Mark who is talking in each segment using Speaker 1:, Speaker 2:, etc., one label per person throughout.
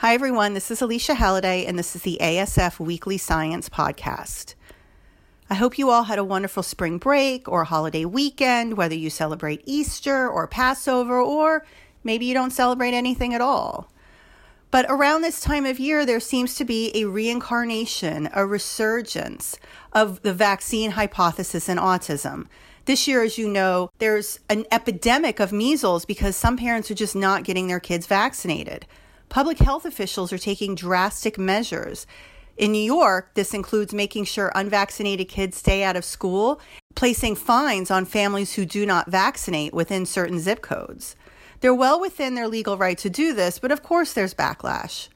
Speaker 1: Hi, everyone. This is Alycia Halladay, and this is the ASF Weekly Science Podcast. I hope you all had a wonderful spring break or holiday weekend, whether you celebrate Easter or Passover, or maybe you don't celebrate anything at all. But around this time of year, there seems to be a reincarnation, a resurgence of the vaccine hypothesis in autism. This year, as you know, there's an epidemic of measles because some parents are just not getting their kids vaccinated. Public health officials are taking drastic measures. In New York, this includes making sure unvaccinated kids stay out of school, placing fines on families who do not vaccinate within certain zip codes. They're well within their legal right to do this, but of course there's backlash.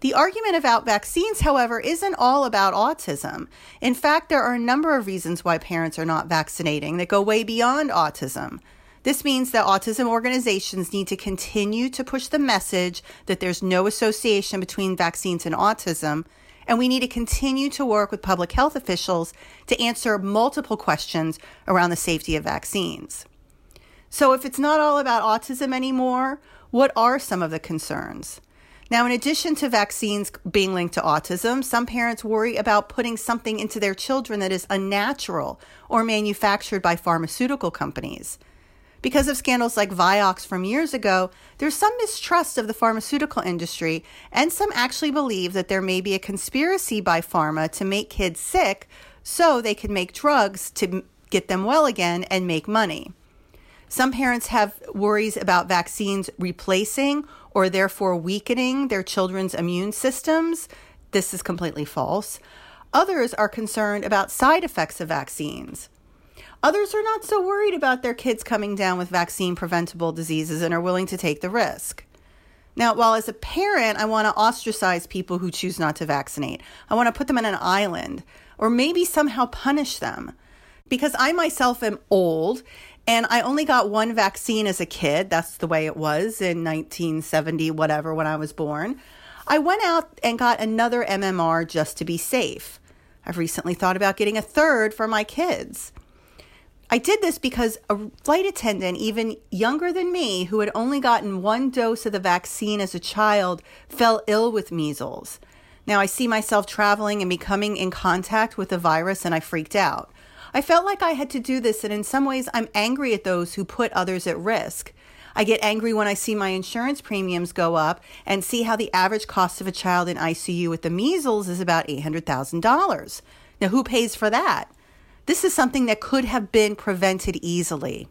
Speaker 1: The argument about vaccines, however, isn't all about autism. In fact, there are a number of reasons why parents are not vaccinating that go way beyond autism. This means that autism organizations need to continue to push the message that there's no association between vaccines and autism, and we need to continue to work with public health officials to answer multiple questions around the safety of vaccines. So, if it's not all about autism anymore, what are some of the concerns? Now, in addition to vaccines being linked to autism, some parents worry about putting something into their children that is unnatural or manufactured by pharmaceutical companies. Because of scandals like Vioxx from years ago, there's some mistrust of the pharmaceutical industry, and some actually believe that there may be a conspiracy by pharma to make kids sick so they can make drugs to get them well again and make money. Some parents have worries about vaccines replacing or therefore weakening their children's immune systems. This is completely false. Others are concerned about side effects of vaccines. Others are not so worried about their kids coming down with vaccine preventable diseases and are willing to take the risk. Now, while as a parent, I want to ostracize people who choose not to vaccinate, I want to put them on an island or maybe somehow punish them. Because I myself am old and I only got one vaccine as a kid. That's the way it was in 1970, whatever, when I was born. I went out and got another MMR just to be safe. I've recently thought about getting a third for my kids. I did this because a flight attendant, even younger than me, who had only gotten one dose of the vaccine as a child, fell ill with measles. Now I see myself traveling and becoming in contact with the virus, and I freaked out. I felt like I had to do this, and in some ways, I'm angry at those who put others at risk. I get angry when I see my insurance premiums go up and see how the average cost of a child in ICU with the measles is about $800,000. Now, who pays for that? This is something that could have been prevented easily.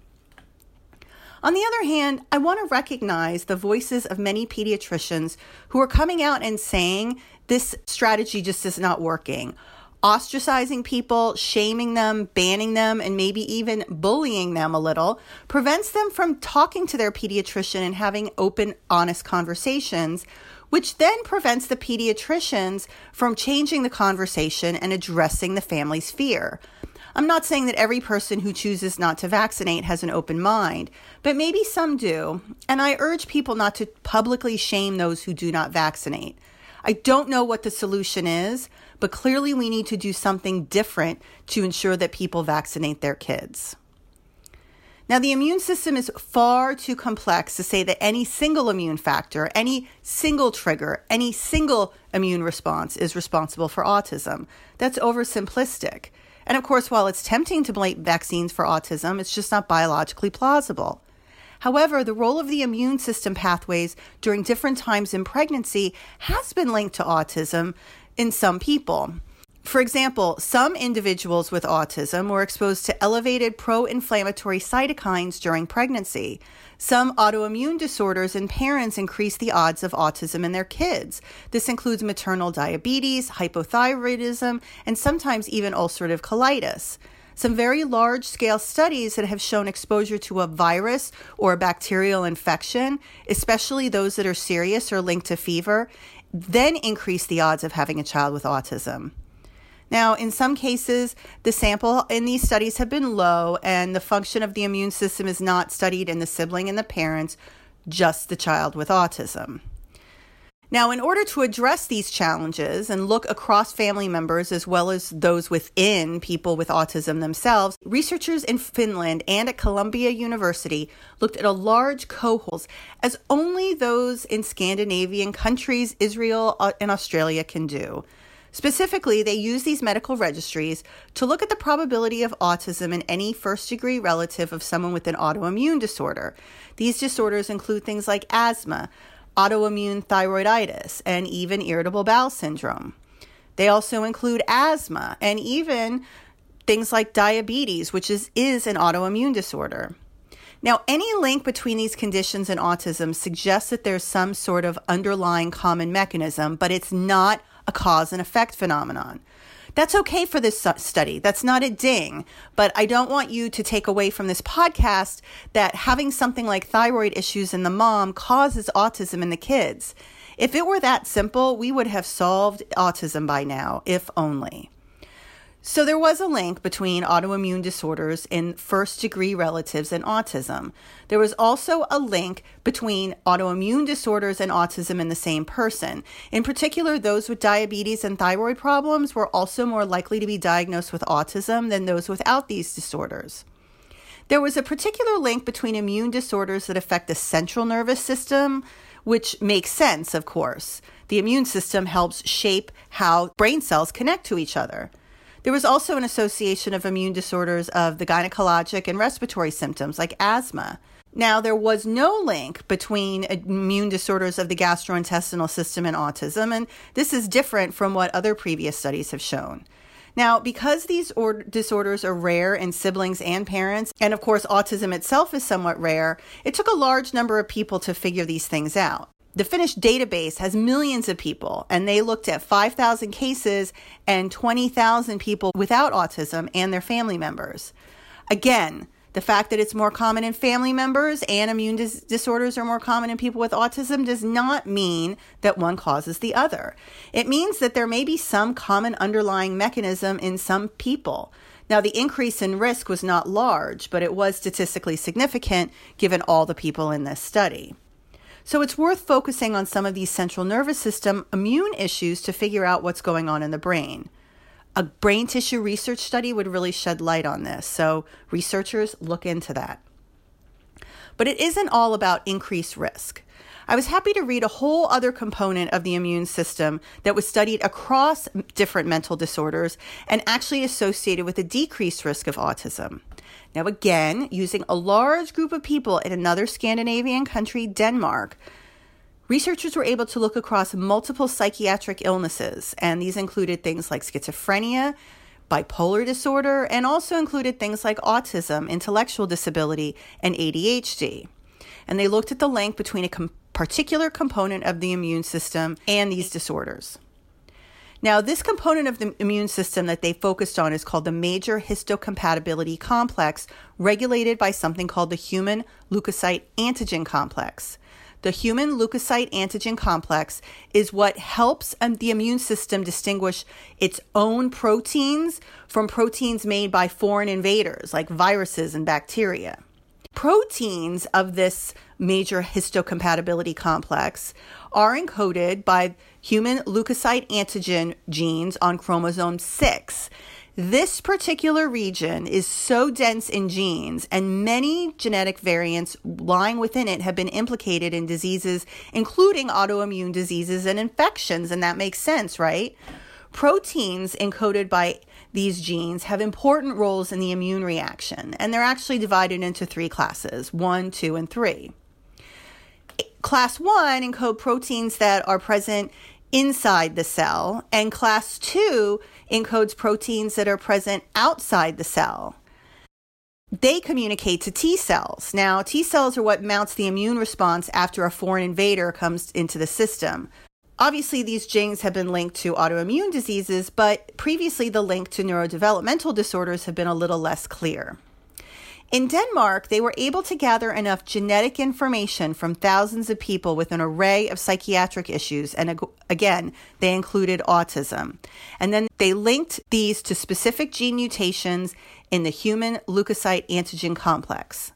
Speaker 1: On the other hand, I want to recognize the voices of many pediatricians who are coming out and saying this strategy just is not working. Ostracizing people, shaming them, banning them, and maybe even bullying them a little prevents them from talking to their pediatrician and having open, honest conversations, which then prevents the pediatricians from changing the conversation and addressing the family's fear. I'm not saying that every person who chooses not to vaccinate has an open mind, but maybe some do. And I urge people not to publicly shame those who do not vaccinate. I don't know what the solution is, but clearly we need to do something different to ensure that people vaccinate their kids. Now, the immune system is far too complex to say that any single immune factor, any single trigger, any single immune response is responsible for autism. That's oversimplistic. And of course, while it's tempting to blame vaccines for autism, it's just not biologically plausible. However, the role of the immune system pathways during different times in pregnancy has been linked to autism in some people. For example, some individuals with autism were exposed to elevated pro inflammatory cytokines during pregnancy. Some autoimmune disorders in parents increase the odds of autism in their kids. This includes maternal diabetes, hypothyroidism, and sometimes even ulcerative colitis. Some very large scale studies that have shown exposure to a virus or a bacterial infection, especially those that are serious or linked to fever, then increase the odds of having a child with autism. Now, in some cases, the sample in these studies have been low, and the function of the immune system is not studied in the sibling and the parents, just the child with autism. Now, in order to address these challenges and look across family members as well as those within people with autism themselves, researchers in Finland and at Columbia University looked at a large cohort as only those in Scandinavian countries, Israel, uh, and Australia can do. Specifically, they use these medical registries to look at the probability of autism in any first degree relative of someone with an autoimmune disorder. These disorders include things like asthma, autoimmune thyroiditis, and even irritable bowel syndrome. They also include asthma and even things like diabetes, which is, is an autoimmune disorder. Now, any link between these conditions and autism suggests that there's some sort of underlying common mechanism, but it's not a cause and effect phenomenon. That's okay for this study. That's not a ding. But I don't want you to take away from this podcast that having something like thyroid issues in the mom causes autism in the kids. If it were that simple, we would have solved autism by now, if only. So there was a link between autoimmune disorders in first degree relatives and autism. There was also a link between autoimmune disorders and autism in the same person. In particular, those with diabetes and thyroid problems were also more likely to be diagnosed with autism than those without these disorders. There was a particular link between immune disorders that affect the central nervous system, which makes sense, of course. The immune system helps shape how brain cells connect to each other. There was also an association of immune disorders of the gynecologic and respiratory symptoms like asthma. Now, there was no link between immune disorders of the gastrointestinal system and autism, and this is different from what other previous studies have shown. Now, because these or- disorders are rare in siblings and parents, and of course, autism itself is somewhat rare, it took a large number of people to figure these things out the Finnish database has millions of people, and they looked at 5,000 cases and 20,000 people without autism and their family members. Again, the fact that it's more common in family members and immune dis- disorders are more common in people with autism does not mean that one causes the other. It means that there may be some common underlying mechanism in some people. Now, the increase in risk was not large, but it was statistically significant given all the people in this study. So it's worth focusing on some of these central nervous system immune issues to figure out what's going on in the brain. A brain tissue research study would really shed light on this, so researchers look into that. But it isn't all about increased risk. I was happy to read a whole other component of the immune system that was studied across different mental disorders and actually associated with a decreased risk of autism. Now, again, using a large group of people in another Scandinavian country, Denmark, researchers were able to look across multiple psychiatric illnesses, and these included things like schizophrenia, bipolar disorder, and also included things like autism, intellectual disability, and ADHD. And they looked at the link between a com- particular component of the immune system and these disorders. Now, this component of the immune system that they focused on is called the major histocompatibility complex, regulated by something called the human leukocyte antigen complex. The human leukocyte antigen complex is what helps um, the immune system distinguish its own proteins from proteins made by foreign invaders like viruses and bacteria. Proteins of this major histocompatibility complex are encoded by human leukocyte antigen genes on chromosome 6. This particular region is so dense in genes, and many genetic variants lying within it have been implicated in diseases, including autoimmune diseases and infections, and that makes sense, right? Proteins encoded by these genes have important roles in the immune reaction, and they're actually divided into three classes one, two, and three. Class 1 encode proteins that are present inside the cell, and class 2 encodes proteins that are present outside the cell. They communicate to T cells. Now, T cells are what mounts the immune response after a foreign invader comes into the system. Obviously, these genes have been linked to autoimmune diseases, but previously the link to neurodevelopmental disorders have been a little less clear. In Denmark, they were able to gather enough genetic information from thousands of people with an array of psychiatric issues, and again, they included autism. And then they linked these to specific gene mutations in the human leukocyte antigen complex.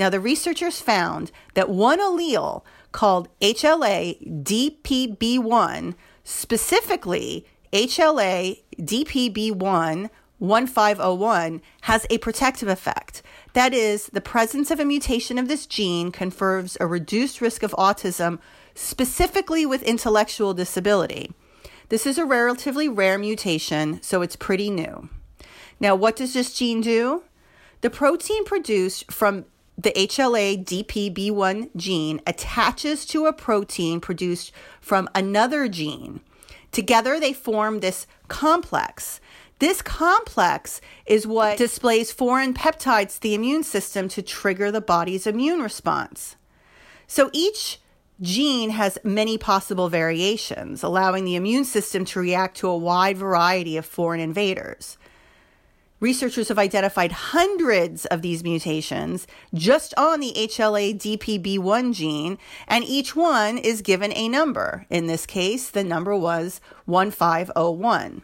Speaker 1: Now, the researchers found that one allele called HLA DPB1, specifically HLA DPB1 1501, has a protective effect. That is, the presence of a mutation of this gene confers a reduced risk of autism, specifically with intellectual disability. This is a relatively rare mutation, so it's pretty new. Now, what does this gene do? The protein produced from the HLA DPB1 gene attaches to a protein produced from another gene. Together, they form this complex. This complex is what displays foreign peptides to the immune system to trigger the body's immune response. So each gene has many possible variations, allowing the immune system to react to a wide variety of foreign invaders. Researchers have identified hundreds of these mutations just on the HLA DPB1 gene, and each one is given a number. In this case, the number was 1501.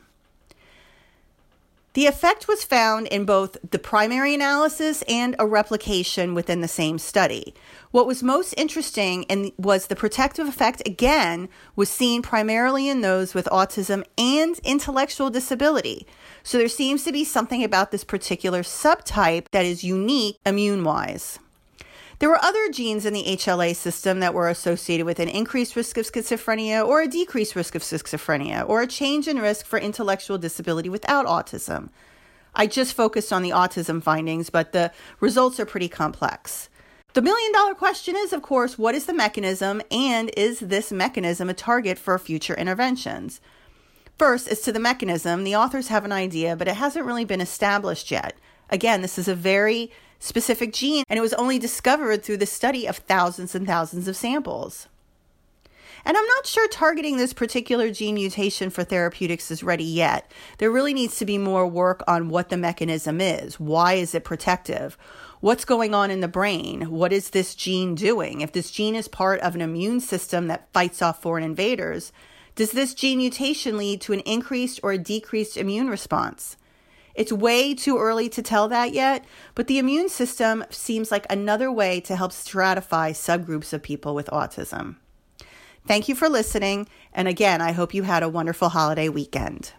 Speaker 1: The effect was found in both the primary analysis and a replication within the same study. What was most interesting and was the protective effect again was seen primarily in those with autism and intellectual disability. So there seems to be something about this particular subtype that is unique immune wise. There were other genes in the HLA system that were associated with an increased risk of schizophrenia or a decreased risk of schizophrenia or a change in risk for intellectual disability without autism. I just focused on the autism findings, but the results are pretty complex. The million dollar question is, of course, what is the mechanism and is this mechanism a target for future interventions? First, as to the mechanism, the authors have an idea, but it hasn't really been established yet. Again, this is a very specific gene, and it was only discovered through the study of thousands and thousands of samples. And I'm not sure targeting this particular gene mutation for therapeutics is ready yet. There really needs to be more work on what the mechanism is. Why is it protective? What's going on in the brain? What is this gene doing? If this gene is part of an immune system that fights off foreign invaders, does this gene mutation lead to an increased or a decreased immune response? It's way too early to tell that yet, but the immune system seems like another way to help stratify subgroups of people with autism. Thank you for listening, and again, I hope you had a wonderful holiday weekend.